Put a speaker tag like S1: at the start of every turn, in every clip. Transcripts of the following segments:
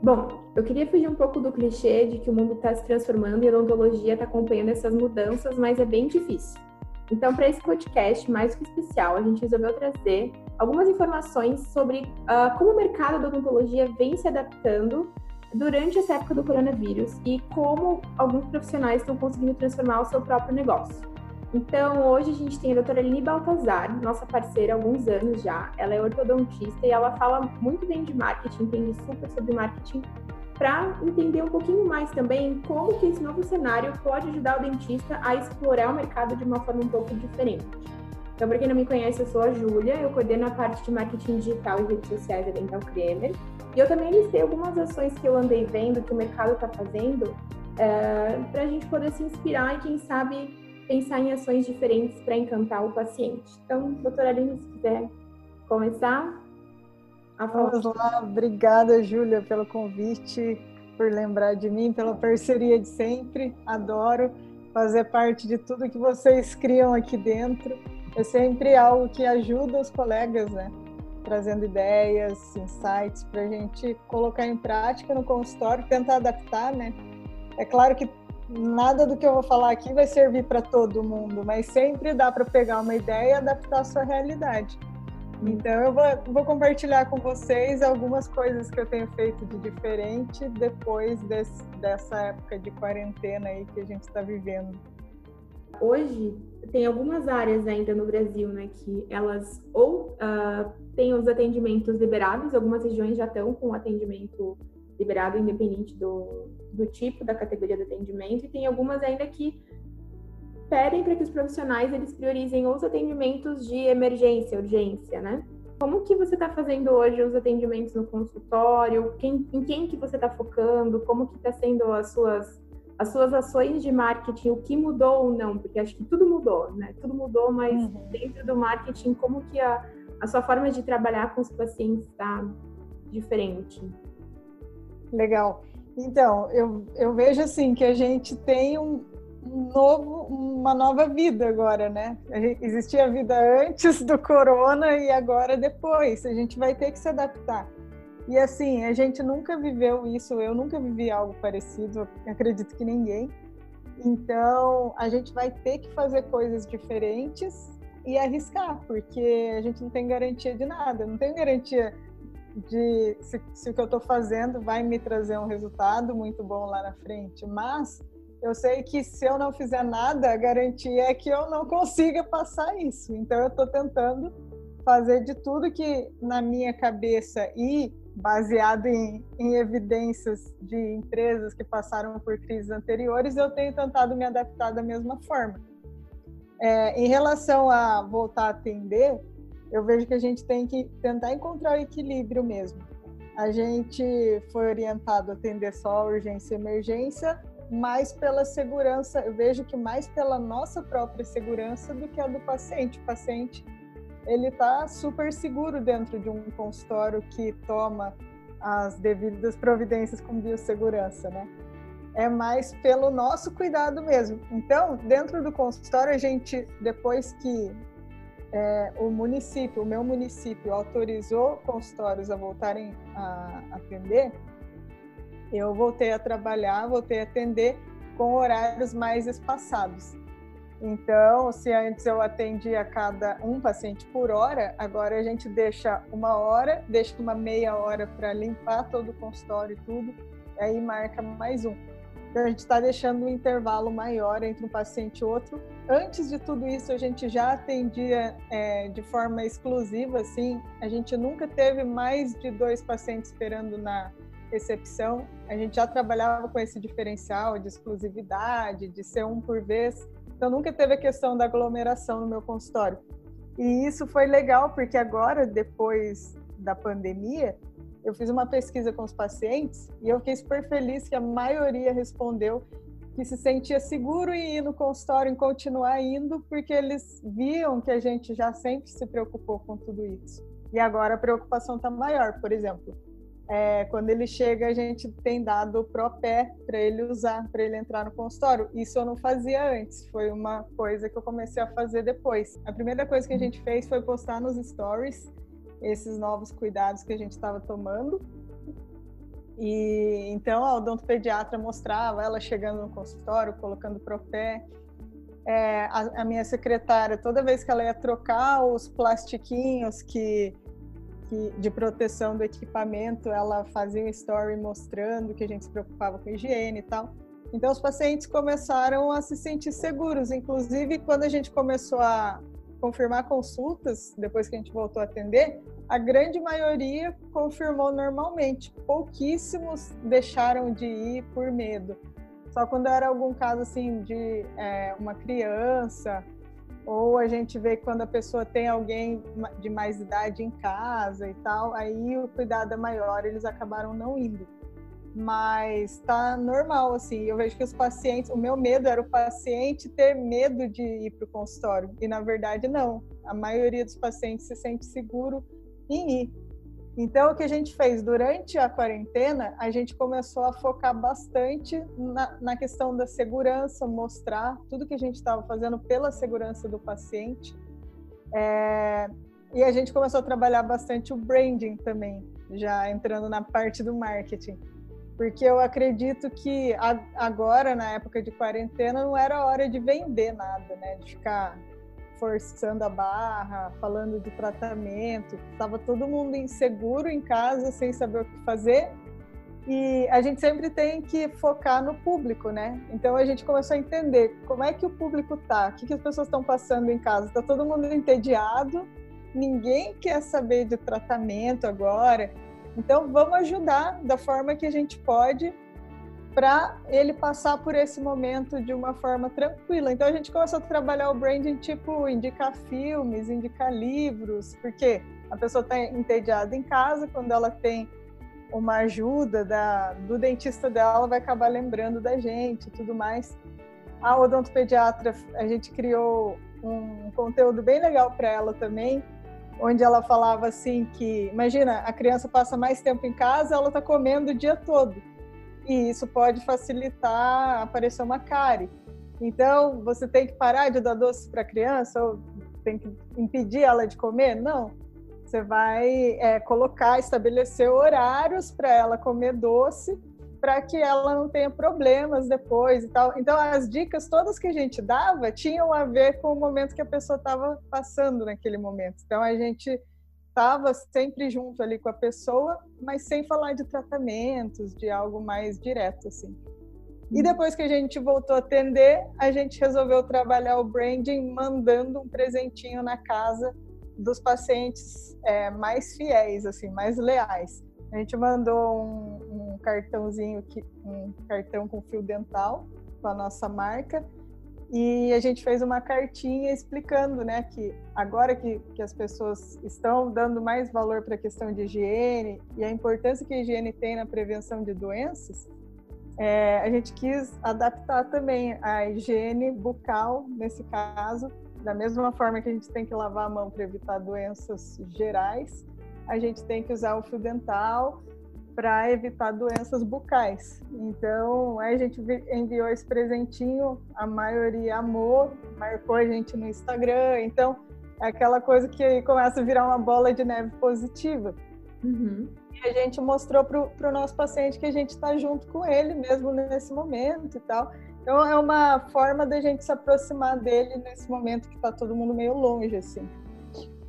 S1: Bom, eu queria fugir um pouco do clichê de que o mundo está se transformando e a odontologia está acompanhando essas mudanças, mas é bem difícil. Então, para esse podcast mais que especial, a gente resolveu trazer algumas informações sobre uh, como o mercado da odontologia vem se adaptando durante essa época do coronavírus e como alguns profissionais estão conseguindo transformar o seu próprio negócio. Então, hoje a gente tem a doutora Aline Baltazar, nossa parceira há alguns anos já. Ela é ortodontista e ela fala muito bem de marketing, entende super sobre marketing, para entender um pouquinho mais também como que esse novo cenário pode ajudar o dentista a explorar o mercado de uma forma um pouco diferente. Então, para quem não me conhece, eu sou a Júlia, eu coordeno a parte de marketing digital e redes sociais da Dental Creamer. E eu também listei algumas ações que eu andei vendo, que o mercado está fazendo, eh, para a gente poder se inspirar e, quem sabe, pensar em ações diferentes para encantar o paciente. Então, doutora Aline, se quiser começar.
S2: A Vamos lá, obrigada, Júlia, pelo convite, por lembrar de mim, pela parceria de sempre. Adoro fazer parte de tudo que vocês criam aqui dentro. É sempre algo que ajuda os colegas, né? Trazendo ideias, insights para a gente colocar em prática no consultório, tentar adaptar, né? É claro que nada do que eu vou falar aqui vai servir para todo mundo, mas sempre dá para pegar uma ideia e adaptar a sua realidade. Então eu vou, vou, compartilhar com vocês algumas coisas que eu tenho feito de diferente depois desse, dessa época de quarentena aí que a gente está vivendo.
S1: Hoje tem algumas áreas ainda no Brasil, né, que elas ou uh, têm os atendimentos liberados, algumas regiões já estão com atendimento liberado independente do, do tipo da categoria do atendimento e tem algumas ainda que pedem para que os profissionais eles priorizem os atendimentos de emergência, urgência, né? Como que você está fazendo hoje os atendimentos no consultório? Quem, em quem que você está focando? Como que está sendo as suas as suas ações de marketing? O que mudou ou não? Porque acho que tudo mudou, né? Tudo mudou, mas uhum. dentro do marketing, como que a, a sua forma de trabalhar com os pacientes está diferente?
S2: Legal. Então, eu, eu vejo assim que a gente tem um, novo, uma nova vida agora, né? Existia a vida antes do corona e agora depois. A gente vai ter que se adaptar. E assim, a gente nunca viveu isso, eu nunca vivi algo parecido, acredito que ninguém. Então, a gente vai ter que fazer coisas diferentes e arriscar, porque a gente não tem garantia de nada, não tem garantia de se, se o que eu estou fazendo vai me trazer um resultado muito bom lá na frente, mas eu sei que se eu não fizer nada, a garantia é que eu não consiga passar isso. Então eu estou tentando fazer de tudo que na minha cabeça e baseado em, em, evidências de empresas que passaram por crises anteriores, eu tenho tentado me adaptar da mesma forma. É, em relação a voltar a atender, eu vejo que a gente tem que tentar encontrar o equilíbrio mesmo. A gente foi orientado a atender só urgência e emergência, mais pela segurança, eu vejo que mais pela nossa própria segurança do que a do paciente. O paciente ele está super seguro dentro de um consultório que toma as devidas providências com biossegurança, né? É mais pelo nosso cuidado mesmo. Então, dentro do consultório, a gente, depois que é, o município, o meu município, autorizou consultórios a voltarem a atender, eu voltei a trabalhar, voltei a atender com horários mais espaçados. Então, se antes eu atendia cada um paciente por hora, agora a gente deixa uma hora, deixa uma meia hora para limpar todo o consultório e tudo, aí marca mais um. Então, a gente está deixando um intervalo maior entre um paciente e outro. Antes de tudo isso, a gente já atendia é, de forma exclusiva, assim, a gente nunca teve mais de dois pacientes esperando na recepção. A gente já trabalhava com esse diferencial de exclusividade, de ser um por vez. Então, nunca teve a questão da aglomeração no meu consultório. E isso foi legal, porque agora, depois da pandemia, eu fiz uma pesquisa com os pacientes e eu fiquei super feliz que a maioria respondeu que se sentia seguro em ir no consultório, em continuar indo, porque eles viam que a gente já sempre se preocupou com tudo isso. E agora a preocupação está maior. Por exemplo, é, quando ele chega, a gente tem dado o ProPé para ele usar, para ele entrar no consultório. Isso eu não fazia antes, foi uma coisa que eu comecei a fazer depois. A primeira coisa que a gente fez foi postar nos stories esses novos cuidados que a gente estava tomando. E então a odontopediatra mostrava ela chegando no consultório, colocando propé. É, a, a, minha secretária, toda vez que ela ia trocar os plastiquinhos que, que, de proteção do equipamento, ela fazia um story mostrando que a gente se preocupava com higiene e tal. Então os pacientes começaram a se sentir seguros, inclusive quando a gente começou a confirmar consultas, depois que a gente voltou a atender, a grande maioria confirmou normalmente. Pouquíssimos deixaram de ir por medo. Só quando era algum caso assim de é, uma criança, ou a gente vê quando a pessoa tem alguém de mais idade em casa e tal, aí o cuidado é maior, eles acabaram não indo. Mas tá normal, assim. Eu vejo que os pacientes, o meu medo era o paciente ter medo de ir para o consultório. E na verdade, não. A maioria dos pacientes se sente seguro em ir. Então, o que a gente fez durante a quarentena, a gente começou a focar bastante na, na questão da segurança, mostrar tudo que a gente estava fazendo pela segurança do paciente. É, e a gente começou a trabalhar bastante o branding também, já entrando na parte do marketing. Porque eu acredito que agora, na época de quarentena, não era hora de vender nada, né? De ficar forçando a barra, falando de tratamento. Tava todo mundo inseguro em casa, sem saber o que fazer. E a gente sempre tem que focar no público, né? Então a gente começou a entender como é que o público tá, o que, que as pessoas estão passando em casa. Tá todo mundo entediado, ninguém quer saber de tratamento agora. Então vamos ajudar da forma que a gente pode para ele passar por esse momento de uma forma tranquila. Então a gente começou a trabalhar o branding tipo indicar filmes, indicar livros, porque a pessoa está entediada em casa, quando ela tem uma ajuda da, do dentista dela, vai acabar lembrando da gente tudo mais. A odontopediatra, a gente criou um conteúdo bem legal para ela também, onde ela falava assim que, imagina, a criança passa mais tempo em casa, ela está comendo o dia todo e isso pode facilitar aparecer uma cárie. Então, você tem que parar de dar doce para a criança ou tem que impedir ela de comer? Não. Você vai é, colocar, estabelecer horários para ela comer doce para que ela não tenha problemas depois e tal. Então, as dicas todas que a gente dava tinham a ver com o momento que a pessoa estava passando naquele momento. Então, a gente estava sempre junto ali com a pessoa, mas sem falar de tratamentos, de algo mais direto, assim. E depois que a gente voltou a atender, a gente resolveu trabalhar o branding mandando um presentinho na casa dos pacientes é, mais fiéis, assim, mais leais. A gente mandou um, um cartãozinho, que, um cartão com fio dental com a nossa marca. E a gente fez uma cartinha explicando, né, que agora que, que as pessoas estão dando mais valor para a questão de higiene e a importância que a higiene tem na prevenção de doenças, é, a gente quis adaptar também a higiene bucal, nesse caso, da mesma forma que a gente tem que lavar a mão para evitar doenças gerais, a gente tem que usar o fio dental para evitar doenças bucais. Então, a gente enviou esse presentinho, a maioria amou, marcou a gente no Instagram. Então, é aquela coisa que começa a virar uma bola de neve positiva. Uhum. E a gente mostrou para o nosso paciente que a gente está junto com ele, mesmo nesse momento e tal. Então, é uma forma da gente se aproximar dele nesse momento que está todo mundo meio longe, assim.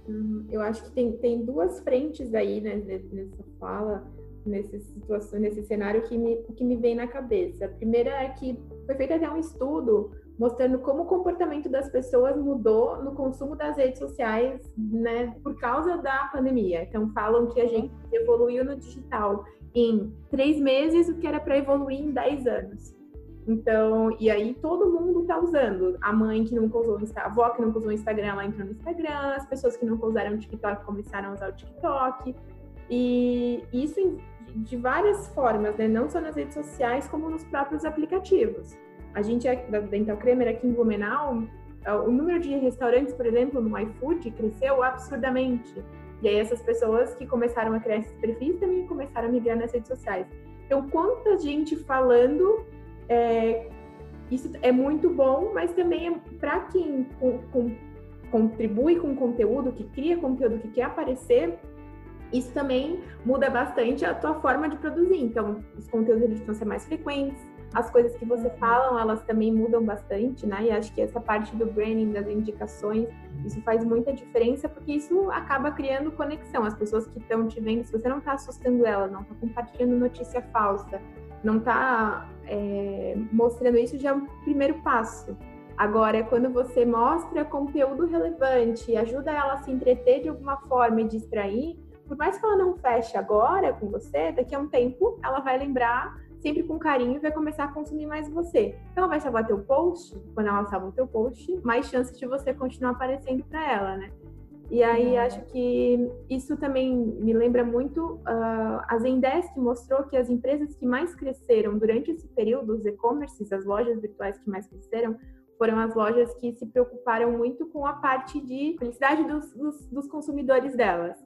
S1: Uhum. Eu acho que tem, tem duas frentes aí né, nessa fala nessa situação, nesse cenário que me, que me vem na cabeça. A primeira é que foi feito até um estudo mostrando como o comportamento das pessoas mudou no consumo das redes sociais, né, por causa da pandemia. Então falam que a gente evoluiu no digital em três meses o que era para evoluir em dez anos. Então, e aí todo mundo tá usando. A mãe que nunca usou a avó que nunca usou o Instagram, ela entrou no Instagram, as pessoas que nunca usaram o TikTok começaram a usar o TikTok. E isso de várias formas, né? Não só nas redes sociais, como nos próprios aplicativos. A gente, da Dental Cremer, aqui em Blumenau, é, o número de restaurantes, por exemplo, no iFood, cresceu absurdamente. E aí essas pessoas que começaram a criar esses perfis também começaram a migrar nas redes sociais. Então, quanta gente falando, é, isso é muito bom, mas também é para quem com, com, contribui com conteúdo, que cria conteúdo, que quer aparecer, isso também muda bastante a tua forma de produzir. Então, os conteúdos eles vão ser mais frequentes, as coisas que você fala, elas também mudam bastante, né? E acho que essa parte do branding, das indicações, isso faz muita diferença, porque isso acaba criando conexão. As pessoas que estão te vendo, se você não está assustando elas, não está compartilhando notícia falsa, não está é, mostrando isso, já é o primeiro passo. Agora, é quando você mostra conteúdo relevante, ajuda ela a se entreter de alguma forma e distrair, por mais que ela não feche agora com você, daqui a um tempo ela vai lembrar sempre com carinho e vai começar a consumir mais você. Então ela vai salvar teu post, quando ela salva o teu post, mais chances de você continuar aparecendo para ela, né? E aí acho que isso também me lembra muito uh, a Zendesk mostrou que as empresas que mais cresceram durante esse período, os e-commerces, as lojas virtuais que mais cresceram, foram as lojas que se preocuparam muito com a parte de felicidade dos, dos, dos consumidores delas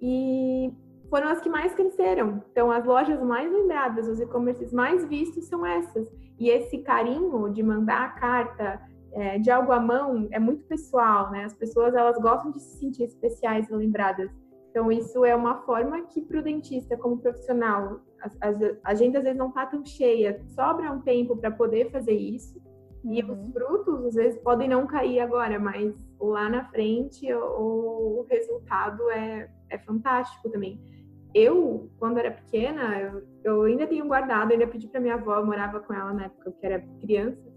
S1: e foram as que mais cresceram. Então, as lojas mais lembradas, os e-commerces mais vistos são essas. E esse carinho de mandar a carta é, de algo à mão é muito pessoal, né? As pessoas elas gostam de se sentir especiais e lembradas. Então, isso é uma forma que, para o dentista, como profissional, a, a agenda às vezes não está tão cheia, sobra um tempo para poder fazer isso. E os uhum. frutos, às vezes, podem não cair agora, mas lá na frente o, o resultado é, é fantástico também. Eu, quando era pequena, eu, eu ainda tenho guardado, ainda pedi para minha avó, eu morava com ela na época que era criança,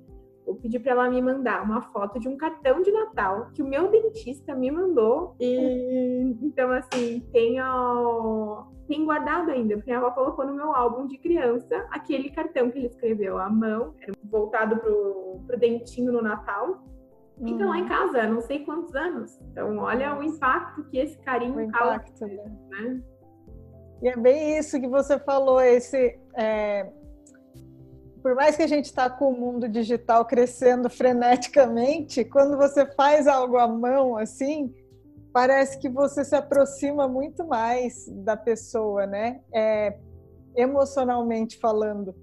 S1: eu pedi para ela me mandar uma foto de um cartão de Natal que o meu dentista me mandou. E então, assim, tenho, tenho guardado ainda, porque ela colocou no meu álbum de criança aquele cartão que ele escreveu à mão, voltado pro, pro dentinho no Natal. Então, lá em uhum. casa, não sei quantos anos. Então, olha o impacto que esse carinho o impacto, causa. Né? né?
S2: E é bem isso que você falou, esse é, por mais que a gente está com o mundo digital crescendo freneticamente, quando você faz algo à mão assim, parece que você se aproxima muito mais da pessoa, né? É, emocionalmente falando.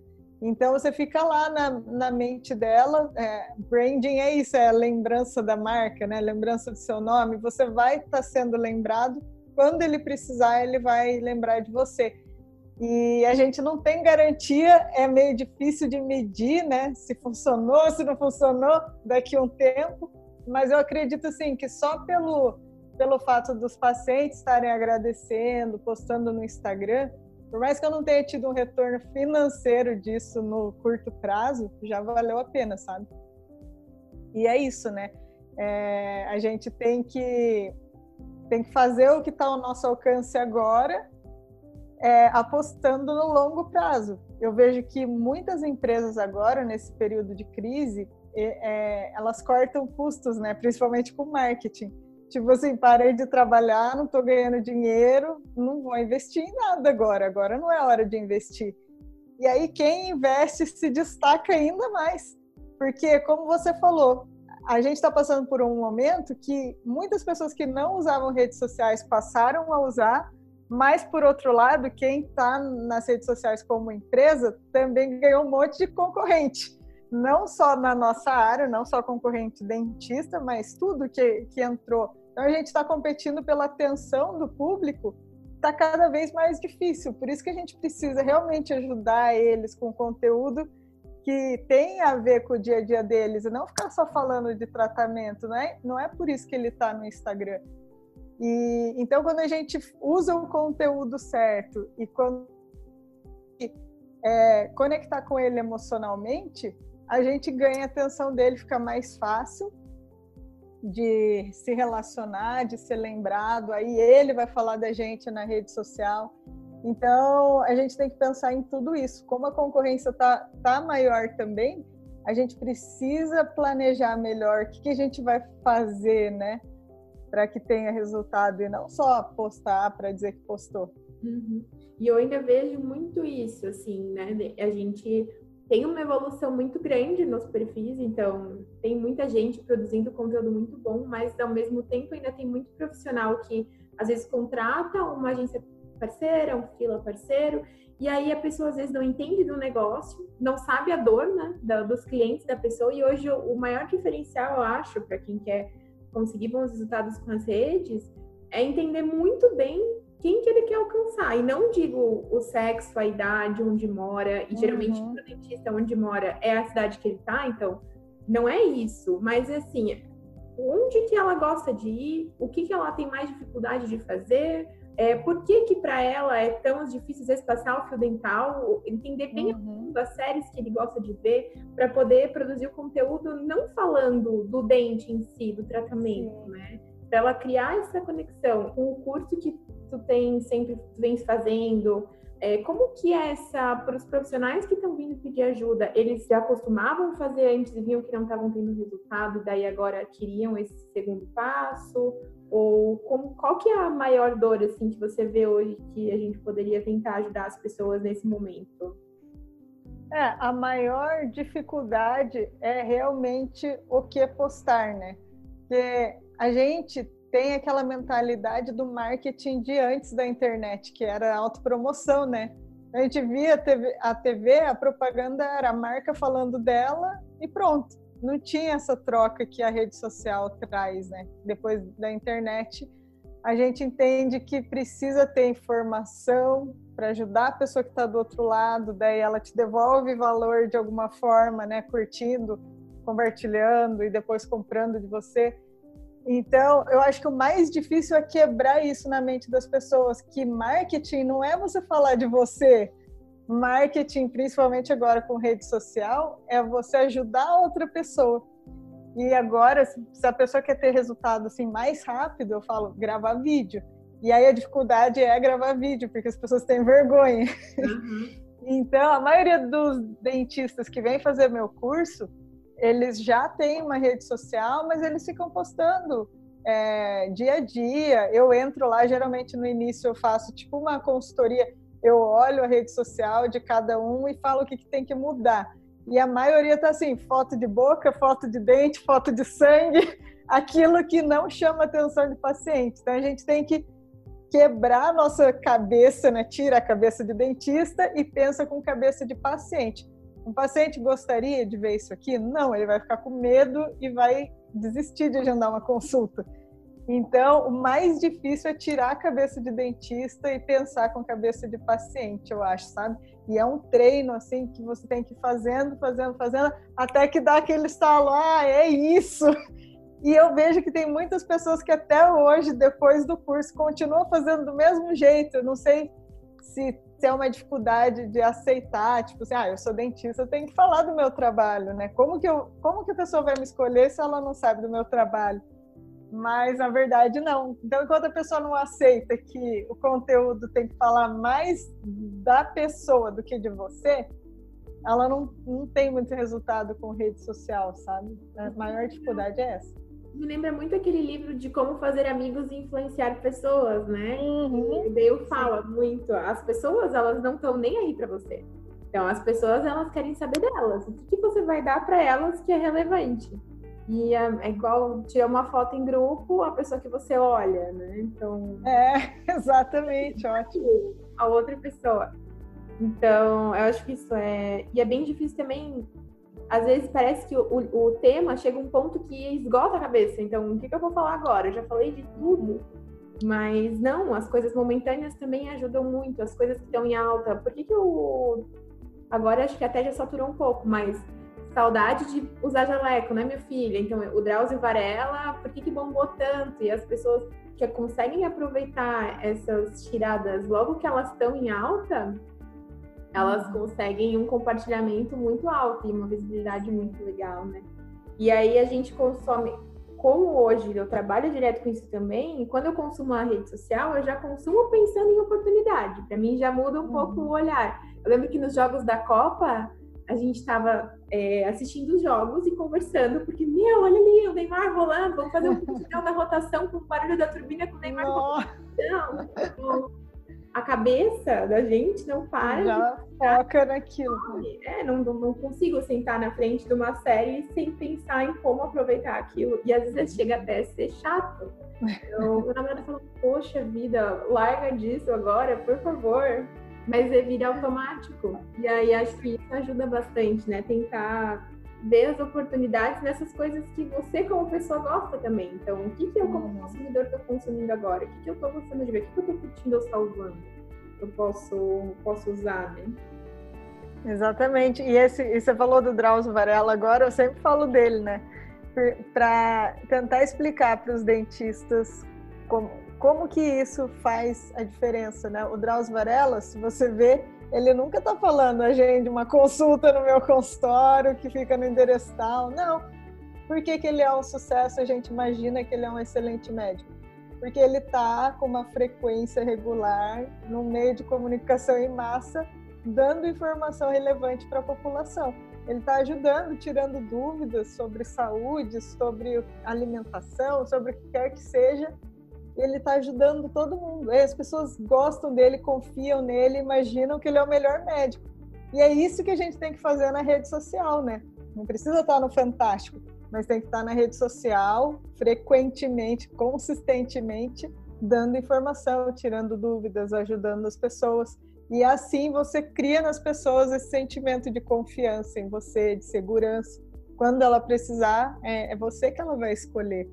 S2: Então você fica lá na, na mente dela. É, branding é isso, é a lembrança da marca, né? Lembrança do seu nome. Você vai estar tá sendo lembrado. Quando ele precisar, ele vai lembrar de você. E a gente não tem garantia, é meio difícil de medir, né? Se funcionou, se não funcionou daqui a um tempo. Mas eu acredito assim que só pelo pelo fato dos pacientes estarem agradecendo, postando no Instagram, por mais que eu não tenha tido um retorno financeiro disso no curto prazo, já valeu a pena, sabe? E é isso, né? É, a gente tem que tem que fazer o que está ao nosso alcance agora é, apostando no longo prazo. Eu vejo que muitas empresas agora, nesse período de crise, é, elas cortam custos, né? principalmente com marketing. Tipo assim, parei de trabalhar, não estou ganhando dinheiro, não vou investir em nada agora. Agora não é hora de investir. E aí quem investe se destaca ainda mais. Porque, como você falou, a gente está passando por um momento que muitas pessoas que não usavam redes sociais passaram a usar mas, por outro lado, quem está nas redes sociais como empresa também ganhou um monte de concorrente. Não só na nossa área, não só concorrente dentista, mas tudo que, que entrou. Então, a gente está competindo pela atenção do público, está cada vez mais difícil. Por isso que a gente precisa realmente ajudar eles com conteúdo que tem a ver com o dia a dia deles e não ficar só falando de tratamento, né? Não é por isso que ele está no Instagram e então quando a gente usa o conteúdo certo e quando é, conectar com ele emocionalmente, a gente ganha a atenção dele, fica mais fácil de se relacionar, de ser lembrado. Aí ele vai falar da gente na rede social. Então a gente tem que pensar em tudo isso. Como a concorrência tá, tá maior também, a gente precisa planejar melhor o que, que a gente vai fazer, né? Para que tenha resultado e não só postar para dizer que postou.
S1: Uhum. E eu ainda vejo muito isso, assim, né? A gente tem uma evolução muito grande nos perfis, então tem muita gente produzindo conteúdo muito bom, mas ao mesmo tempo ainda tem muito profissional que às vezes contrata uma agência parceira, um fila parceiro, e aí a pessoa às vezes não entende do negócio, não sabe a dor né, dos clientes da pessoa, e hoje o maior diferencial, eu acho, para quem quer conseguir bons resultados com as redes é entender muito bem quem que ele quer alcançar. E não digo o sexo, a idade, onde mora, e geralmente uhum. o dentista onde mora é a cidade que ele tá, então não é isso. Mas assim, onde que ela gosta de ir, o que que ela tem mais dificuldade de fazer, é, por que que para ela é tão difícil às vezes passar o fio dental, entender bem uhum. as séries que ele gosta de ver, para poder produzir o conteúdo não falando do dente em si, do tratamento, Sim. né? Para ela criar essa conexão com o curso que tu tem sempre tu vem fazendo, é, como que é essa para os profissionais que estão vindo pedir ajuda? Eles já costumavam fazer antes e viam que não estavam tendo resultado, daí agora queriam esse segundo passo? Ou como, qual que é a maior dor assim que você vê hoje que a gente poderia tentar ajudar as pessoas nesse momento?
S2: É, a maior dificuldade é realmente o que postar, né? Porque a gente tem aquela mentalidade do marketing de antes da internet, que era autopromoção, né? A gente via a TV, a, TV, a propaganda era a marca falando dela e pronto. Não tinha essa troca que a rede social traz, né? Depois da internet, a gente entende que precisa ter informação para ajudar a pessoa que está do outro lado, daí ela te devolve valor de alguma forma, né? Curtindo, compartilhando e depois comprando de você. Então, eu acho que o mais difícil é quebrar isso na mente das pessoas, que marketing não é você falar de você. Marketing, principalmente agora com rede social, é você ajudar outra pessoa. E agora, se a pessoa quer ter resultado assim mais rápido, eu falo gravar vídeo. E aí a dificuldade é gravar vídeo, porque as pessoas têm vergonha. Uhum. então, a maioria dos dentistas que vem fazer meu curso, eles já têm uma rede social, mas eles ficam postando é, dia a dia. Eu entro lá, geralmente no início eu faço tipo uma consultoria, eu olho a rede social de cada um e falo o que, que tem que mudar. E a maioria tá assim, foto de boca, foto de dente, foto de sangue, aquilo que não chama atenção de paciente. Então a gente tem que quebrar a nossa cabeça, né? Tira a cabeça de dentista e pensa com cabeça de paciente. Um paciente gostaria de ver isso aqui? Não, ele vai ficar com medo e vai desistir de agendar uma consulta. Então, o mais difícil é tirar a cabeça de dentista e pensar com cabeça de paciente, eu acho, sabe? E é um treino, assim, que você tem que ir fazendo, fazendo, fazendo, até que dá aquele estalo, ah, é isso! E eu vejo que tem muitas pessoas que até hoje, depois do curso, continuam fazendo do mesmo jeito. Eu não sei se é uma dificuldade de aceitar, tipo assim, ah, eu sou dentista, eu tenho que falar do meu trabalho, né? Como que, eu, como que a pessoa vai me escolher se ela não sabe do meu trabalho? Mas, na verdade, não. Então, enquanto a pessoa não aceita que o conteúdo tem que falar mais da pessoa do que de você, ela não, não tem muito resultado com rede social, sabe? A maior dificuldade é essa
S1: me lembra muito aquele livro de como fazer amigos e influenciar pessoas, né? Uhum. E Dale fala muito, as pessoas elas não estão nem aí para você. Então as pessoas elas querem saber delas. O que você vai dar para elas que é relevante? E é, é, igual tirar uma foto em grupo, a pessoa que você olha, né? Então
S2: é exatamente, ótimo.
S1: A outra pessoa. Então eu acho que isso é e é bem difícil também às vezes parece que o, o, tema chega a um ponto que esgota a cabeça. Então, o que, que eu vou falar agora? Eu já falei de tudo. Mas não, as coisas momentâneas também ajudam muito, as coisas que estão em alta. Por que, que eu. Agora acho que até já saturou um pouco, mas saudade de usar jaleco, né, minha filha? Então, o Drauzio Varela, por que, que bombou tanto? E as pessoas que conseguem aproveitar essas tiradas logo que elas estão em alta, elas conseguem um compartilhamento muito alto e uma visibilidade muito legal, né? E aí a gente consome, como hoje eu trabalho direto com isso também, quando eu consumo a rede social, eu já consumo pensando em oportunidade. Para mim já muda um uhum. pouco o olhar. Eu lembro que nos jogos da Copa a gente estava é, assistindo os jogos e conversando, porque, meu, olha ali, o Neymar rolando, vamos fazer um final da rotação com o barulho da turbina com o Neymar rolando. Então, a cabeça da gente não para.
S2: Já foca naquilo.
S1: É, não, não consigo sentar na frente de uma série sem pensar em como aproveitar aquilo. E às vezes chega até a ser chato. Eu, meu namorado falou, poxa vida, larga disso agora, por favor. Mas é vir automático. E aí acho que isso ajuda bastante, né? Tentar ver as oportunidades nessas coisas que você, como pessoa, gosta também. Então, o que, que eu, como uhum. consumidor, estou consumindo agora? O que, que eu estou gostando de ver? O que, que eu estou curtindo ou salvando? Eu posso, posso usar, né?
S2: Exatamente. E, esse, e você falou do Drauzio Varela agora, eu sempre falo dele, né? Para tentar explicar para os dentistas como, como que isso faz a diferença, né? O Drauzio Varela, se você vê, ele nunca está falando, a gente, uma consulta no meu consultório que fica no endereço tal. Não. Por que, que ele é um sucesso? A gente imagina que ele é um excelente médico. Porque ele está com uma frequência regular no meio de comunicação em massa, dando informação relevante para a população. Ele está ajudando, tirando dúvidas sobre saúde, sobre alimentação, sobre o que quer que seja, ele está ajudando todo mundo. As pessoas gostam dele, confiam nele, imaginam que ele é o melhor médico. E é isso que a gente tem que fazer na rede social, né? Não precisa estar no Fantástico, mas tem que estar na rede social, frequentemente, consistentemente, dando informação, tirando dúvidas, ajudando as pessoas. E assim você cria nas pessoas esse sentimento de confiança em você, de segurança. Quando ela precisar, é, é você que ela vai escolher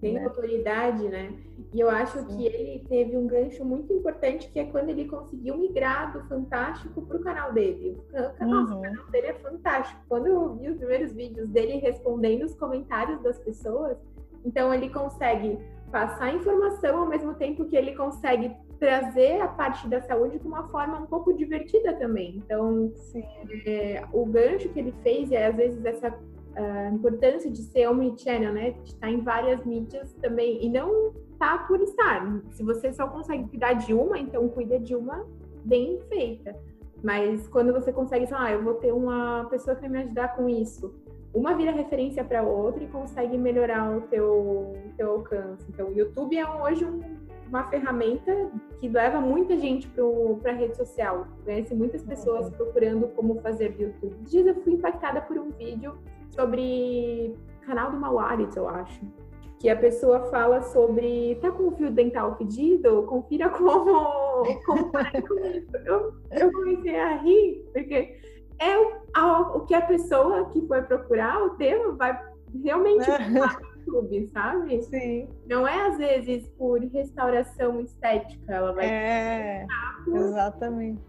S1: tem né? autoridade, né? E eu acho Sim. que ele teve um gancho muito importante, que é quando ele conseguiu migrar do Fantástico para o canal dele. O canal, uhum. o canal dele é fantástico. Quando eu vi os primeiros vídeos dele respondendo os comentários das pessoas, então ele consegue passar informação ao mesmo tempo que ele consegue trazer a parte da saúde de uma forma um pouco divertida também. Então, é, o gancho que ele fez é às vezes essa a importância de ser omnichannel, né? De estar em várias mídias também. E não tá por estar. Se você só consegue cuidar de uma, então cuida de uma bem feita. Mas quando você consegue, ah, eu vou ter uma pessoa que vai me ajudar com isso. Uma vira referência para outra e consegue melhorar o teu, teu alcance. Então, o YouTube é hoje um, uma ferramenta que leva muita gente para a rede social. Conhece muitas pessoas uhum. procurando como fazer YouTube. Dias eu fui impactada por um vídeo sobre canal do mau hálito, eu acho. Que a pessoa fala sobre tá com o fio dental pedido? Confira como, como eu, eu comecei a rir, porque é o, a, o que a pessoa que foi procurar o tema vai realmente é. YouTube, sabe?
S2: Sim.
S1: Não é às vezes por restauração estética, ela vai.
S2: É, exatamente.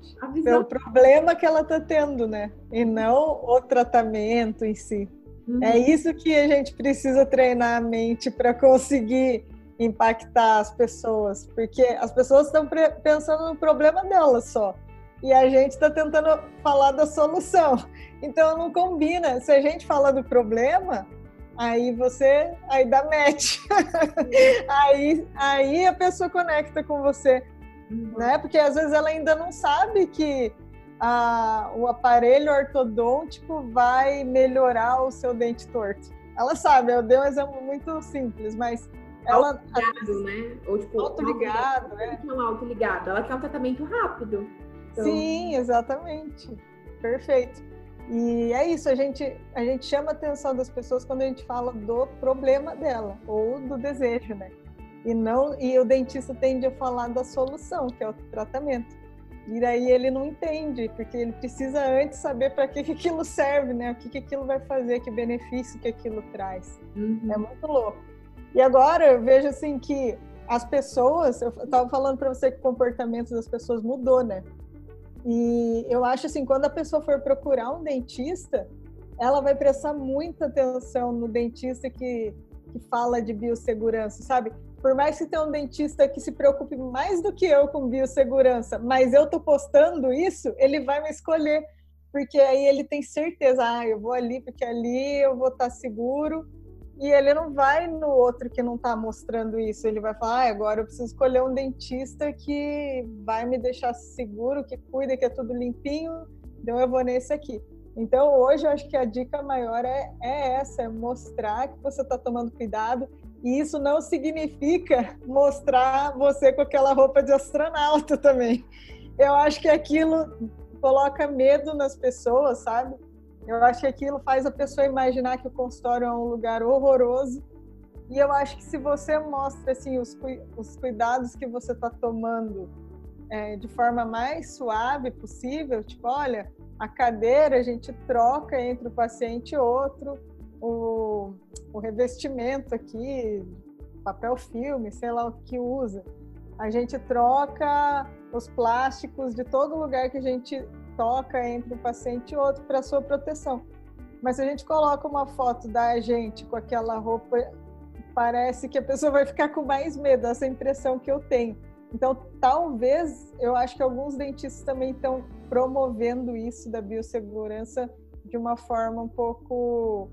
S2: Pelo problema que ela tá tendo, né? E não o tratamento em si. É uhum. É isso que a gente precisa treinar a mente para conseguir impactar as pessoas, porque as pessoas estão pensando no problema delas só. E a gente está tentando falar da solução. Então não combina. Se a gente fala do problema, aí você aí dá match. aí, aí a pessoa conecta com você. Uhum. Né? Porque às vezes ela ainda não sabe que a, o aparelho ortodôntico vai melhorar o seu dente torto. Ela sabe, eu dei um exemplo muito simples, mas ela.
S1: Autoligado, né? Ou tipo,
S2: autoligado, é.
S1: é um autoligado. Ela quer um tratamento rápido.
S2: Então... Sim, exatamente. Perfeito. E é isso, a gente, a gente chama a atenção das pessoas quando a gente fala do problema dela, ou do desejo, né? E, não, e o dentista tende a falar da solução, que é o tratamento. E daí ele não entende, porque ele precisa antes saber para que, que aquilo serve, né? O que, que aquilo vai fazer, que benefício que aquilo traz. Uhum. É muito louco. E agora eu vejo assim que as pessoas, eu estava falando para você que o comportamento das pessoas mudou, né? E eu acho assim, quando a pessoa for procurar um dentista, ela vai prestar muita atenção no dentista que, que fala de biossegurança, sabe? Por mais que tenha um dentista que se preocupe mais do que eu com biossegurança, mas eu tô postando isso, ele vai me escolher, porque aí ele tem certeza, ah, eu vou ali porque ali eu vou estar tá seguro, e ele não vai no outro que não está mostrando isso, ele vai falar, ah, agora eu preciso escolher um dentista que vai me deixar seguro, que cuida, que é tudo limpinho, então eu vou nesse aqui. Então, hoje, eu acho que a dica maior é, é essa: é mostrar que você está tomando cuidado e isso não significa mostrar você com aquela roupa de astronauta também. Eu acho que aquilo coloca medo nas pessoas, sabe? Eu acho que aquilo faz a pessoa imaginar que o consultório é um lugar horroroso. E eu acho que se você mostra assim os, os cuidados que você está tomando é, de forma mais suave possível, tipo, olha, a cadeira a gente troca entre o paciente e outro, o, o revestimento aqui, papel filme, sei lá o que usa. A gente troca os plásticos de todo lugar que a gente toca entre um paciente e outro para sua proteção. Mas se a gente coloca uma foto da gente com aquela roupa, parece que a pessoa vai ficar com mais medo, essa impressão que eu tenho. Então, talvez, eu acho que alguns dentistas também estão promovendo isso da biossegurança de uma forma um pouco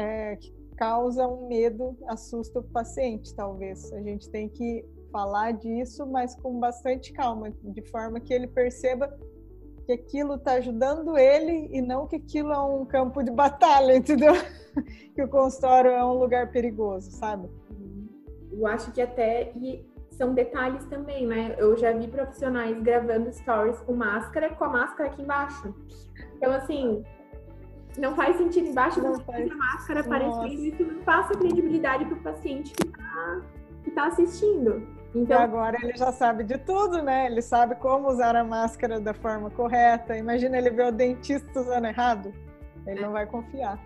S2: é, que causa um medo, assusta o paciente, talvez. A gente tem que falar disso, mas com bastante calma, de forma que ele perceba que aquilo está ajudando ele e não que aquilo é um campo de batalha, entendeu? que o consultório é um lugar perigoso, sabe?
S1: Eu acho que até e são detalhes também, né? Eu já vi profissionais gravando stories com máscara, com a máscara aqui embaixo. Então, assim, não faz sentido embaixo não faz. a máscara aparecendo, isso não passa credibilidade para o paciente que está tá assistindo.
S2: Então, e agora ele já sabe de tudo, né? Ele sabe como usar a máscara da forma correta. Imagina ele ver o dentista usando errado. Ele é. não vai confiar.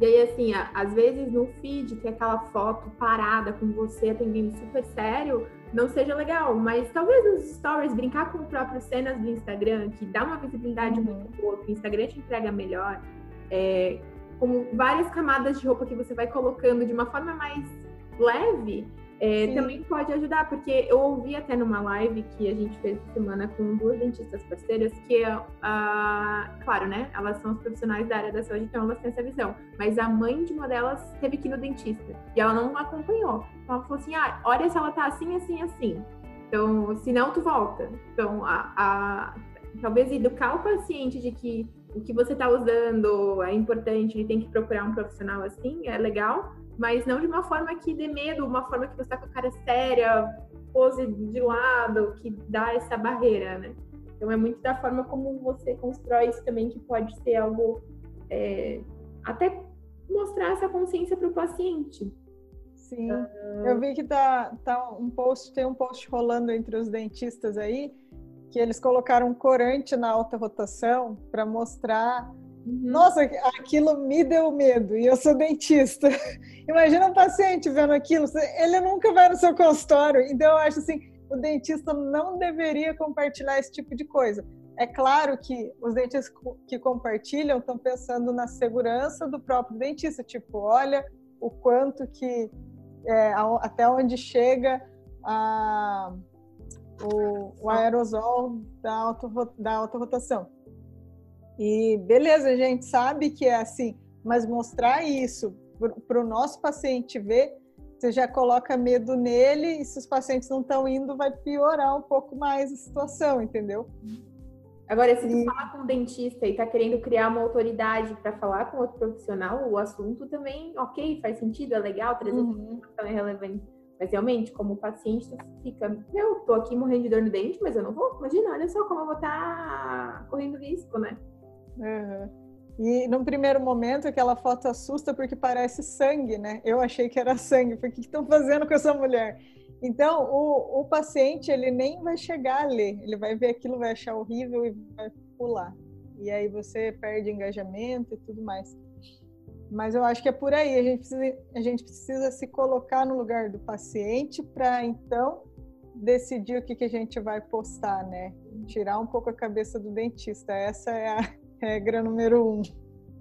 S1: E aí, assim, às vezes no feed tem aquela foto parada com você atendendo super sério, não seja legal. Mas talvez nos stories, brincar com o próprio cenas do Instagram, que dá uma visibilidade uhum. muito boa, que o Instagram te entrega melhor. É, com várias camadas de roupa que você vai colocando de uma forma mais leve, é, também pode ajudar, porque eu ouvi até numa live que a gente fez essa semana com duas dentistas parceiras, que, uh, claro, né, elas são os profissionais da área da saúde, então elas têm essa visão, mas a mãe de uma delas teve que ir no dentista, e ela não acompanhou. Então ela falou assim, ah, olha se ela tá assim, assim, assim. Então, se não, tu volta. Então, a, a, talvez educar o paciente de que o que você está usando é importante, ele tem que procurar um profissional assim, é legal, mas não de uma forma que dê medo, uma forma que você está com a cara séria, pose de lado, que dá essa barreira, né? Então é muito da forma como você constrói isso também que pode ser algo é, até mostrar essa consciência para o paciente.
S2: Sim, uh... eu vi que tá, tá um post, tem um post rolando entre os dentistas aí, que eles colocaram um corante na alta rotação para mostrar Uhum. Nossa, aquilo me deu medo e eu sou dentista. Imagina um paciente vendo aquilo, ele nunca vai no seu consultório. Então eu acho assim, o dentista não deveria compartilhar esse tipo de coisa. É claro que os dentistas que compartilham estão pensando na segurança do próprio dentista, tipo, olha o quanto que é, até onde chega a, o, o aerosol da alta, da alta rotação. E beleza, a gente sabe que é assim, mas mostrar isso para o nosso paciente ver, você já coloca medo nele e se os pacientes não estão indo, vai piorar um pouco mais a situação, entendeu?
S1: Agora, se tu falar com um dentista e tá querendo criar uma autoridade para falar com outro profissional, o assunto também, ok, faz sentido, é legal, trazer uhum. informação é relevante. Mas realmente, como paciente, tu fica, eu tô aqui morrendo de dor no dente, mas eu não vou. Imagina, olha só como eu vou estar tá correndo risco, né?
S2: Uhum. E num primeiro momento aquela foto assusta porque parece sangue, né? Eu achei que era sangue. Por que estão fazendo com essa mulher? Então, o, o paciente, ele nem vai chegar a ler. Ele vai ver aquilo, vai achar horrível e vai pular. E aí você perde engajamento e tudo mais. Mas eu acho que é por aí. A gente precisa, a gente precisa se colocar no lugar do paciente para, então, decidir o que, que a gente vai postar, né? Tirar um pouco a cabeça do dentista. Essa é a, regra número um.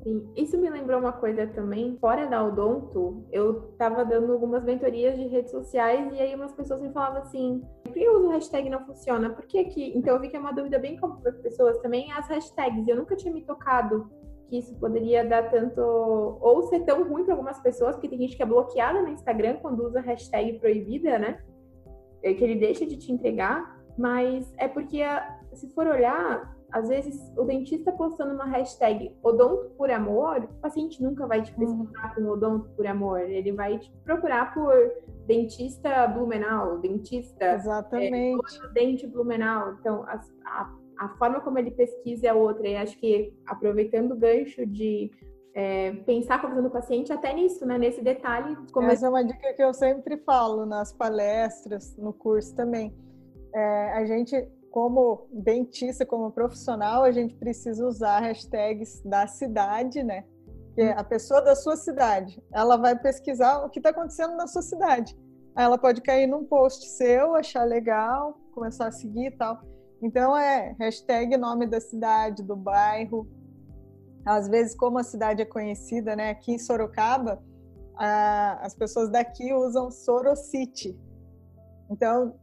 S1: Sim, isso me lembrou uma coisa também, fora da Odonto, eu tava dando algumas mentorias de redes sociais e aí umas pessoas me falavam assim, por que o hashtag não funciona? Por que que... Então eu vi que é uma dúvida bem comum para as pessoas também, as hashtags, eu nunca tinha me tocado que isso poderia dar tanto, ou ser tão ruim para algumas pessoas, porque tem gente que é bloqueada no Instagram quando usa hashtag proibida, né? É que ele deixa de te entregar, mas é porque, se for olhar, às vezes, o dentista postando uma hashtag odonto por amor, o paciente nunca vai te pesquisar uhum. com odonto por amor. Ele vai te procurar por dentista blumenau, dentista...
S2: Exatamente.
S1: É, dente blumenau. Então, a, a, a, forma como ele pesquisa é outra. E acho que, aproveitando o gancho de é, pensar como o paciente até nisso, né? Nesse detalhe.
S2: Como... Essa é uma dica que eu sempre falo nas palestras, no curso também. É, a gente como dentista, como profissional, a gente precisa usar hashtags da cidade, né? Que a pessoa da sua cidade, ela vai pesquisar o que está acontecendo na sua cidade. Aí ela pode cair num post seu, achar legal, começar a seguir e tal. Então é hashtag nome da cidade, do bairro. Às vezes, como a cidade é conhecida, né? Aqui em Sorocaba, a, as pessoas daqui usam Sorocity. Então,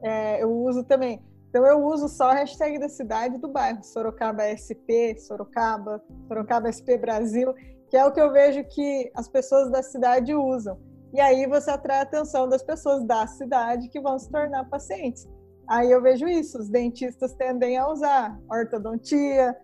S2: é, eu uso também. Então, eu uso só a hashtag da cidade e do bairro. Sorocaba SP, Sorocaba, Sorocaba SP Brasil, que é o que eu vejo que as pessoas da cidade usam. E aí você atrai a atenção das pessoas da cidade que vão se tornar pacientes. Aí eu vejo isso, os dentistas tendem a usar ortodontia,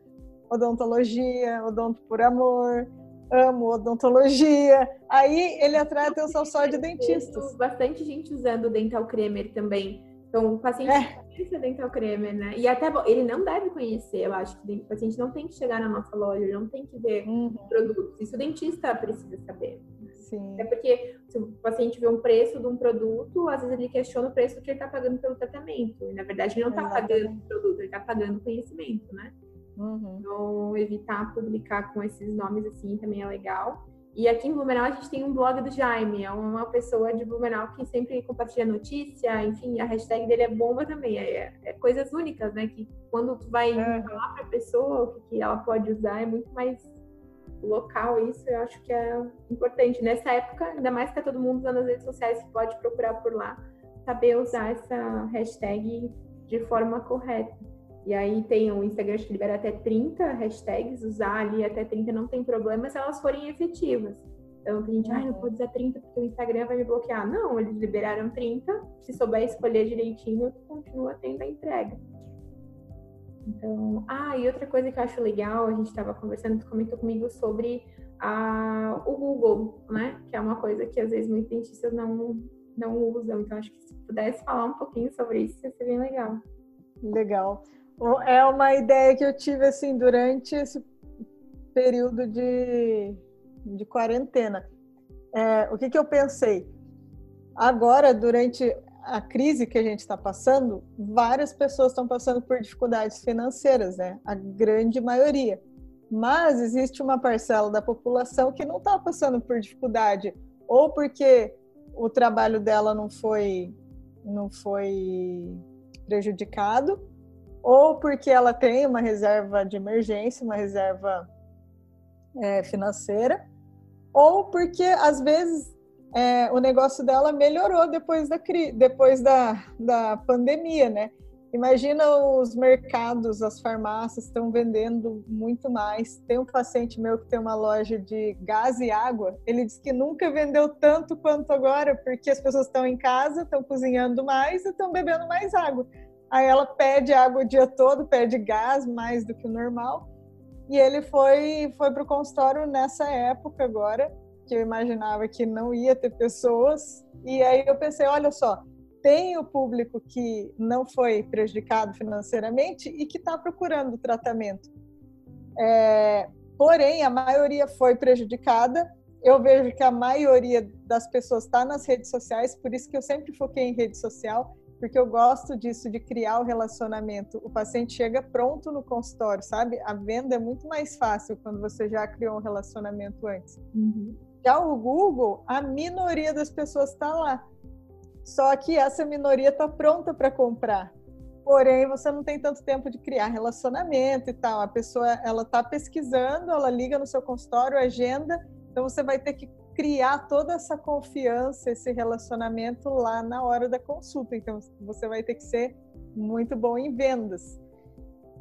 S2: odontologia, odonto por amor, amo odontologia. Aí ele atrai a atenção só de dentistas.
S1: Bastante gente usando dental creamer também. Então, o paciente é. conhece dental creamer, né? E até ele não deve conhecer, eu acho que o paciente não tem que chegar na nossa loja, não tem que ver uhum. produtos. Isso o dentista precisa saber. Sim. É porque se o paciente vê um preço de um produto, às vezes ele questiona o preço que ele está pagando pelo tratamento. E, na verdade, ele não está pagando o produto, ele está pagando conhecimento, né? Uhum. Então, evitar publicar com esses nomes assim também é legal. E aqui em Blumenau a gente tem um blog do Jaime, é uma pessoa de Blumenau que sempre compartilha notícia, enfim, a hashtag dele é bomba também, é, é coisas únicas, né? Que quando tu vai é. falar para a pessoa o que, que ela pode usar, é muito mais local isso, eu acho que é importante. Nessa época, ainda mais que tá todo mundo usando as redes sociais, pode procurar por lá, saber usar essa hashtag de forma correta. E aí tem o Instagram que libera até 30 hashtags, usar ali até 30 não tem problema se elas forem efetivas. Então tem gente, ah, não pode usar 30 porque o Instagram vai me bloquear. Não, eles liberaram 30, se souber escolher direitinho, continua tendo a entrega. Então, ah, e outra coisa que eu acho legal, a gente estava conversando, tu comentou comigo sobre a, o Google, né? Que é uma coisa que às vezes muitos dentistas não, não usam. Então, acho que se pudesse falar um pouquinho sobre isso, ia ser bem legal.
S2: Legal. É uma ideia que eu tive assim durante esse período de, de quarentena. É, o que, que eu pensei? Agora, durante a crise que a gente está passando, várias pessoas estão passando por dificuldades financeiras, né? A grande maioria. Mas existe uma parcela da população que não está passando por dificuldade, ou porque o trabalho dela não foi, não foi prejudicado, ou porque ela tem uma reserva de emergência, uma reserva é, financeira, ou porque às vezes é, o negócio dela melhorou depois da depois da, da pandemia, né? Imagina os mercados, as farmácias estão vendendo muito mais. Tem um paciente meu que tem uma loja de gás e água. Ele disse que nunca vendeu tanto quanto agora, porque as pessoas estão em casa, estão cozinhando mais e estão bebendo mais água. Aí ela pede água o dia todo, pede gás mais do que o normal. E ele foi foi para o consultório nessa época agora, que eu imaginava que não ia ter pessoas. E aí eu pensei, olha só, tem o público que não foi prejudicado financeiramente e que está procurando tratamento. É, porém, a maioria foi prejudicada. Eu vejo que a maioria das pessoas está nas redes sociais, por isso que eu sempre foquei em rede social porque eu gosto disso, de criar o relacionamento. O paciente chega pronto no consultório, sabe? A venda é muito mais fácil quando você já criou um relacionamento antes. Uhum. Já o Google, a minoria das pessoas está lá. Só que essa minoria está pronta para comprar. Porém, você não tem tanto tempo de criar relacionamento e tal. A pessoa, ela está pesquisando, ela liga no seu consultório, agenda, então você vai ter que criar toda essa confiança, esse relacionamento lá na hora da consulta. Então, você vai ter que ser muito bom em vendas.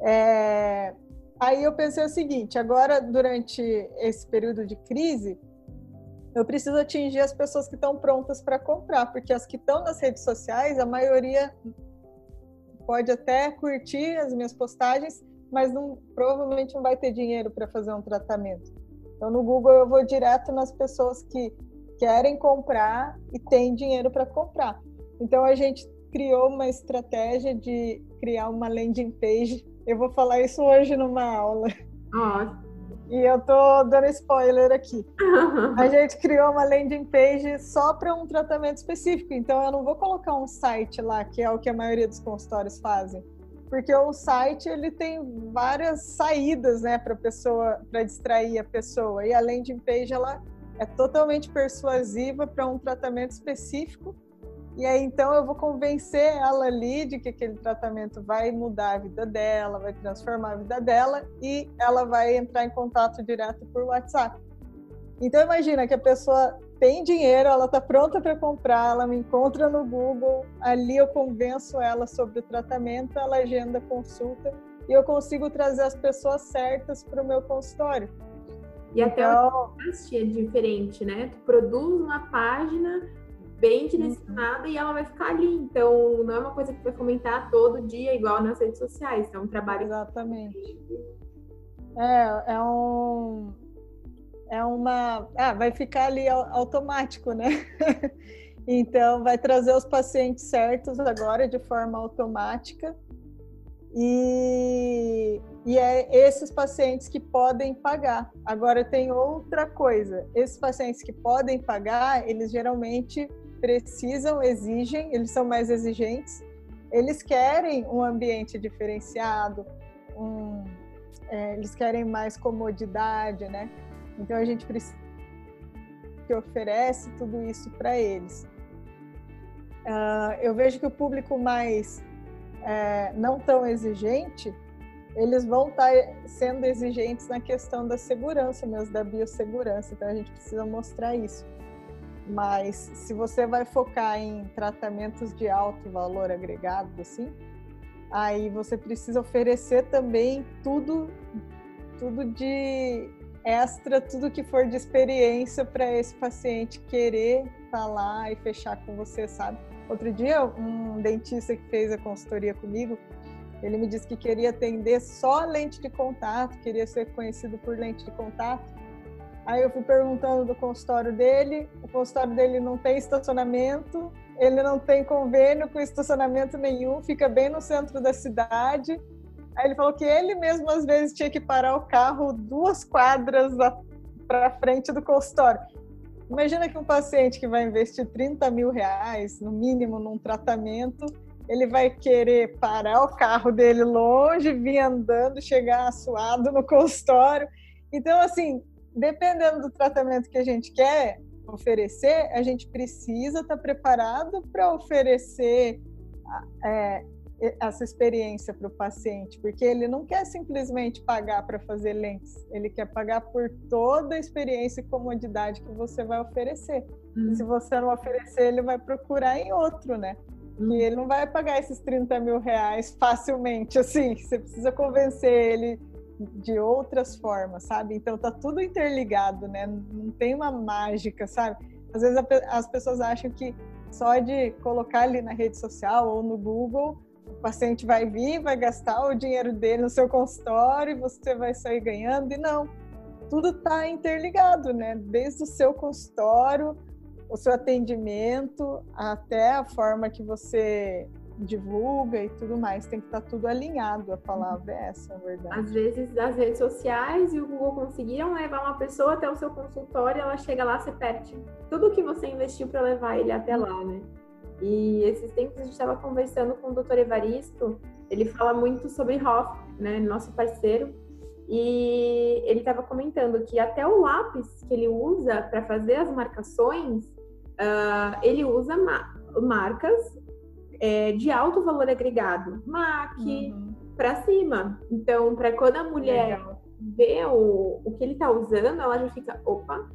S2: É... Aí eu pensei o seguinte: agora, durante esse período de crise, eu preciso atingir as pessoas que estão prontas para comprar, porque as que estão nas redes sociais, a maioria pode até curtir as minhas postagens, mas não, provavelmente não vai ter dinheiro para fazer um tratamento. Então, no Google, eu vou direto nas pessoas que querem comprar e têm dinheiro para comprar. Então, a gente criou uma estratégia de criar uma landing page. Eu vou falar isso hoje numa aula. Ah. E eu tô dando spoiler aqui. A gente criou uma landing page só para um tratamento específico. Então, eu não vou colocar um site lá, que é o que a maioria dos consultórios fazem. porque o site ele tem várias saídas, né, para pessoa, para distrair a pessoa. E a landing page ela é totalmente persuasiva para um tratamento específico. E aí então eu vou convencer ela ali de que aquele tratamento vai mudar a vida dela, vai transformar a vida dela e ela vai entrar em contato direto por WhatsApp. Então imagina que a pessoa tem dinheiro, ela está pronta para comprar, ela me encontra no Google, ali eu convenço ela sobre o tratamento, ela agenda a consulta e eu consigo trazer as pessoas certas para o meu consultório.
S1: E até então, o é diferente, né? Tu produz uma página bem direcionada uhum. e ela vai ficar ali. Então, não é uma coisa que vai comentar todo dia, igual nas redes sociais. É um trabalho.
S2: Exatamente. É, é um é uma. Ah, vai ficar ali automático, né? então, vai trazer os pacientes certos agora de forma automática. E, e é esses pacientes que podem pagar. Agora, tem outra coisa: esses pacientes que podem pagar, eles geralmente precisam, exigem, eles são mais exigentes, eles querem um ambiente diferenciado, um, é, eles querem mais comodidade, né? Então a gente precisa que oferece tudo isso para eles. Uh, eu vejo que o público mais é, não tão exigente, eles vão estar tá sendo exigentes na questão da segurança mesmo, da biossegurança. Então a gente precisa mostrar isso. Mas se você vai focar em tratamentos de alto valor agregado, assim, aí você precisa oferecer também tudo, tudo de extra tudo que for de experiência para esse paciente querer estar tá lá e fechar com você, sabe? Outro dia, um dentista que fez a consultoria comigo, ele me disse que queria atender só lente de contato, queria ser conhecido por lente de contato. Aí eu fui perguntando do consultório dele, o consultório dele não tem estacionamento, ele não tem convênio com estacionamento nenhum, fica bem no centro da cidade Aí ele falou que ele mesmo às vezes tinha que parar o carro duas quadras para frente do consultório. Imagina que um paciente que vai investir 30 mil reais, no mínimo, num tratamento, ele vai querer parar o carro dele longe, vir andando, chegar suado no consultório. Então, assim, dependendo do tratamento que a gente quer oferecer, a gente precisa estar preparado para oferecer é, essa experiência para o paciente, porque ele não quer simplesmente pagar para fazer lentes, ele quer pagar por toda a experiência e comodidade que você vai oferecer. Hum. se você não oferecer, ele vai procurar em outro, né? Hum. E ele não vai pagar esses 30 mil reais facilmente, assim, você precisa convencer ele de outras formas, sabe? Então tá tudo interligado, né? Não tem uma mágica, sabe? Às vezes as pessoas acham que só de colocar ali na rede social ou no Google o paciente vai vir, vai gastar o dinheiro dele no seu consultório e você vai sair ganhando. E não, tudo está interligado, né? Desde o seu consultório, o seu atendimento, até a forma que você divulga e tudo mais, tem que estar tá tudo alinhado, a palavra é essa, na verdade.
S1: Às vezes as redes sociais e o Google conseguiram levar uma pessoa até o seu consultório, ela chega lá, você perde tudo que você investiu para levar ele até lá, né? E esses tempos a gente estava conversando com o Dr. Evaristo, ele fala muito sobre Hoff, né, nosso parceiro, e ele estava comentando que até o lápis que ele usa para fazer as marcações, uh, ele usa ma marcas é, de alto valor agregado, MAC, uhum. para cima. Então, para quando a mulher Legal. vê o, o que ele está usando, ela já fica, opa,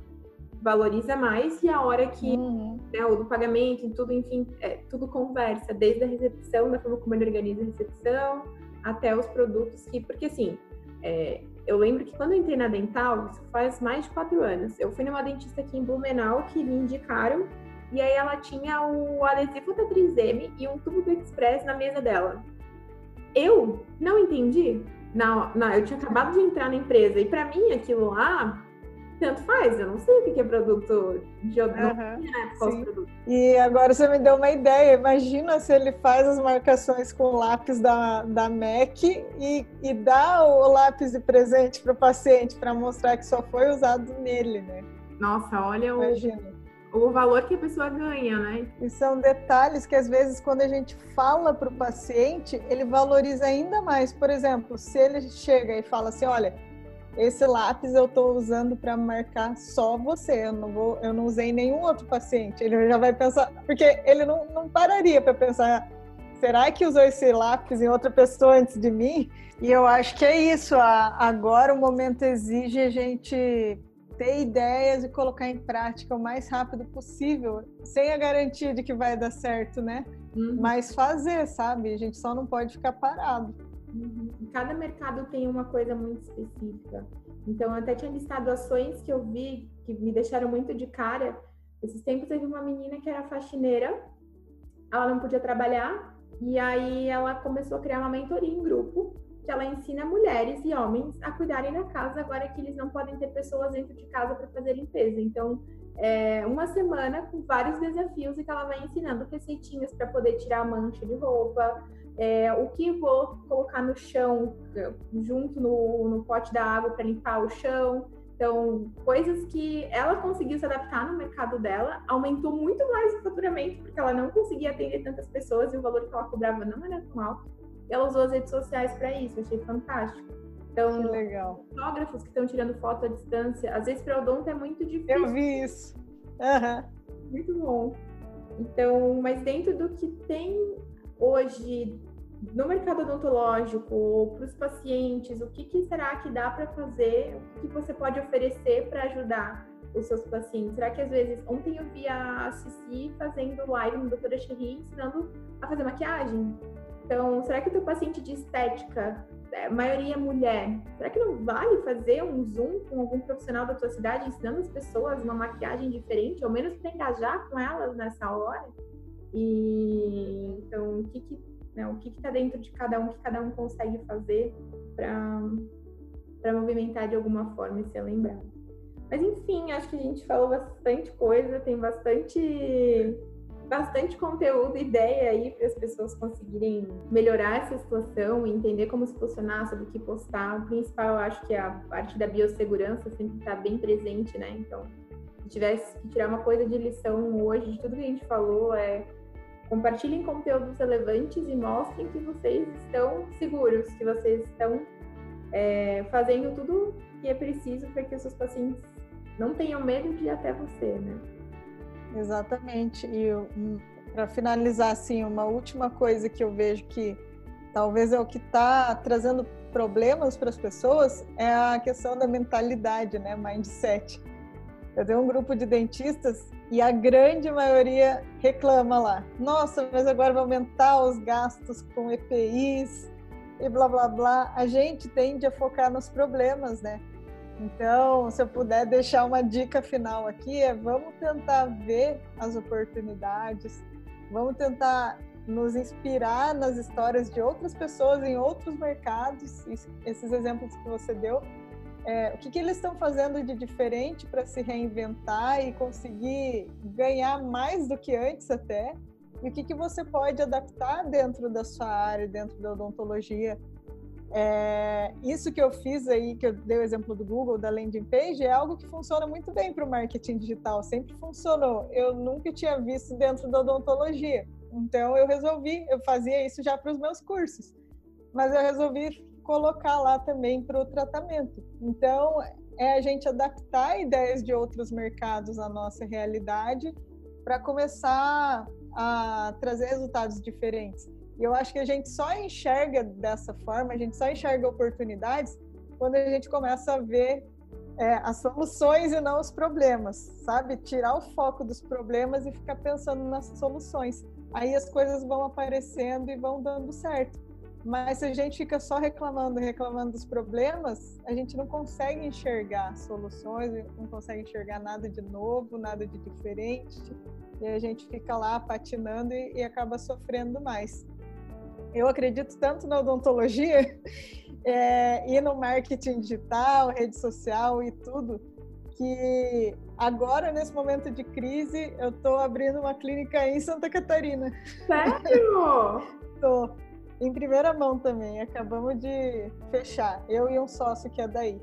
S1: valoriza mais e a hora que uhum. né, o do pagamento, tudo, enfim, é, tudo conversa, desde a recepção, da forma como ele organiza a recepção, até os produtos que, porque assim, é, eu lembro que quando eu entrei na dental, isso faz mais de quatro anos, eu fui numa dentista aqui em Blumenau que me indicaram e aí ela tinha o adesivo da 3M e um tubo do Express na mesa dela. Eu não entendi. Não, não, eu tinha acabado de entrar na empresa e para mim aquilo lá tanto faz, eu não sei o que é produto de uhum, né, produto.
S2: E agora você me deu uma ideia, imagina se ele faz as marcações com o lápis da, da MAC e, e dá o lápis de presente para o paciente para mostrar que só foi usado nele, né?
S1: Nossa, olha o, o valor que a pessoa ganha, né?
S2: E são detalhes que às vezes quando a gente fala para o paciente, ele valoriza ainda mais. Por exemplo, se ele chega e fala assim, olha, esse lápis eu estou usando para marcar só você, eu não vou, eu não usei nenhum outro paciente. Ele já vai pensar, porque ele não, não pararia para pensar, será que usou esse lápis em outra pessoa antes de mim? E eu acho que é isso. Agora o momento exige a gente ter ideias e colocar em prática o mais rápido possível, sem a garantia de que vai dar certo, né? Uhum. Mas fazer, sabe? A gente só não pode ficar parado.
S1: Uhum. Cada mercado tem uma coisa muito específica. Então, eu até tinha listado ações que eu vi que me deixaram muito de cara. Esses tempos teve uma menina que era faxineira, ela não podia trabalhar, e aí ela começou a criar uma mentoria em grupo que ela ensina mulheres e homens a cuidarem da casa agora que eles não podem ter pessoas dentro de casa para fazer limpeza. Então, é uma semana com vários desafios e que ela vai ensinando receitinhas para poder tirar a mancha de roupa, é, o que vou colocar no chão junto no, no pote da água para limpar o chão. Então, coisas que ela conseguiu se adaptar no mercado dela, aumentou muito mais o faturamento, porque ela não conseguia atender tantas pessoas e o valor que ela cobrava não era tão alto ela usou as redes sociais para isso, achei fantástico.
S2: Então, que legal.
S1: fotógrafos que estão tirando foto à distância, às vezes para odonto é muito difícil.
S2: Eu vi isso. Uhum.
S1: Muito bom. Então, mas dentro do que tem hoje no mercado odontológico, para os pacientes, o que, que, será que dá para fazer? O que, você pode oferecer para ajudar os seus pacientes? Será que às vezes, ontem eu vi a Cici fazendo live no Doutora Cherry ensinando a fazer maquiagem. Então, será que o teu paciente de estética, é, maioria mulher, será que não vale fazer um Zoom com algum profissional da tua cidade ensinando as pessoas uma maquiagem diferente, ao menos para engajar com elas nessa hora? E então, o que que, né, o que está dentro de cada um, que cada um consegue fazer para movimentar de alguma forma e ser lembrado? Mas enfim, acho que a gente falou bastante coisa, tem bastante bastante conteúdo ideia aí para as pessoas conseguirem melhorar essa situação, entender como se posicionar, sobre o que postar. O principal, eu acho que é a parte da biossegurança sempre está bem presente, né? Então, se tivesse que tirar uma coisa de lição hoje de tudo que a gente falou, é compartilhem conteúdos relevantes e mostrem que vocês estão seguros, que vocês estão é, fazendo tudo que é preciso para que os seus pacientes não tenham medo de ir até você, né?
S2: Exatamente. E para finalizar, assim, uma última coisa que eu vejo que talvez é o que está trazendo problemas para as pessoas é a questão da mentalidade, né? Mindset. Eu tenho um grupo de dentistas e a grande maioria reclama lá. Nossa, mas agora vai aumentar os gastos com EPIs e blá blá blá. A gente tende a focar nos problemas, né? Então, se eu puder deixar uma dica final aqui, é vamos tentar ver as oportunidades, vamos tentar nos inspirar nas histórias de outras pessoas em outros mercados, esses exemplos que você deu. É, o que, que eles estão fazendo de diferente para se reinventar e conseguir ganhar mais do que antes até? E o que, que você pode adaptar dentro da sua área, dentro da odontologia, é, isso que eu fiz aí, que eu dei o exemplo do Google, da landing page, é algo que funciona muito bem para o marketing digital, sempre funcionou. Eu nunca tinha visto dentro da odontologia. Então eu resolvi, eu fazia isso já para os meus cursos, mas eu resolvi colocar lá também para o tratamento. Então é a gente adaptar ideias de outros mercados à nossa realidade para começar a trazer resultados diferentes. E eu acho que a gente só enxerga dessa forma, a gente só enxerga oportunidades quando a gente começa a ver é, as soluções e não os problemas, sabe? Tirar o foco dos problemas e ficar pensando nas soluções. Aí as coisas vão aparecendo e vão dando certo. Mas se a gente fica só reclamando, reclamando dos problemas, a gente não consegue enxergar soluções, não consegue enxergar nada de novo, nada de diferente. E a gente fica lá patinando e, e acaba sofrendo mais eu acredito tanto na odontologia é, e no marketing digital, rede social e tudo, que agora, nesse momento de crise, eu estou abrindo uma clínica em Santa Catarina.
S1: Sério?
S2: Tô. Em primeira mão também. Acabamos de fechar. Eu e um sócio que é daí.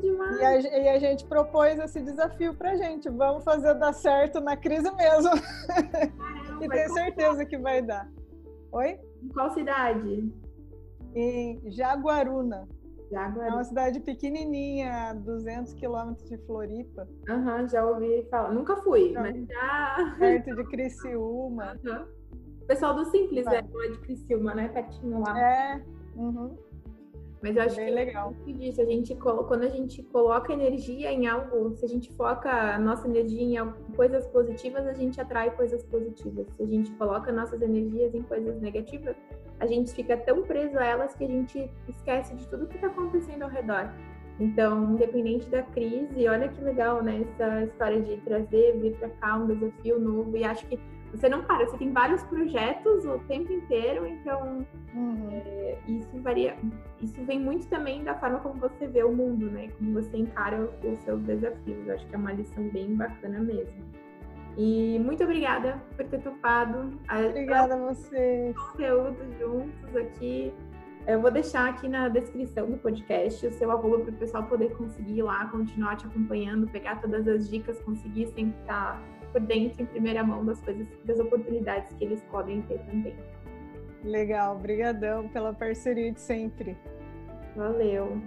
S1: Demais.
S2: E a, e a gente propôs esse desafio pra gente. Vamos fazer dar certo na crise mesmo. E tenho certeza que vai dar. Oi?
S1: Em qual cidade?
S2: Em Jaguaruna.
S1: Jaguaruna.
S2: É uma cidade pequenininha, 200 quilômetros de Floripa.
S1: Aham, uhum, já ouvi falar. Nunca fui, mas já...
S2: Perto de Criciúma.
S1: Uhum. O pessoal do Simples tá. é de Criciúma, né? Pertinho lá.
S2: É. Uhum.
S1: Mas eu acho
S2: Bem
S1: que
S2: legal.
S1: é disso. A gente, quando a gente coloca energia em algo, se a gente foca a nossa energia em coisas positivas, a gente atrai coisas positivas. Se a gente coloca nossas energias em coisas negativas, a gente fica tão preso a elas que a gente esquece de tudo que está acontecendo ao redor. Então, independente da crise, olha que legal, né? Essa história de trazer, vir para cá um desafio novo. E acho que você não para, você tem vários projetos o tempo inteiro, então uhum. é, isso varia. Isso vem muito também da forma como você vê o mundo, né? Como você encara os, seus desafios. Eu acho que é uma lição bem bacana mesmo. E muito obrigada por ter topado.
S2: Obrigada a você.
S1: Conteúdo juntos aqui. Eu vou deixar aqui na descrição do podcast o seu arroba para o pessoal poder conseguir lá, continuar te acompanhando, pegar todas as dicas, conseguir sempre estar por dentro, em primeira mão, das coisas, das oportunidades que eles podem ter também.
S2: Legal, obrigadão pela parceria de sempre.
S1: Valeu.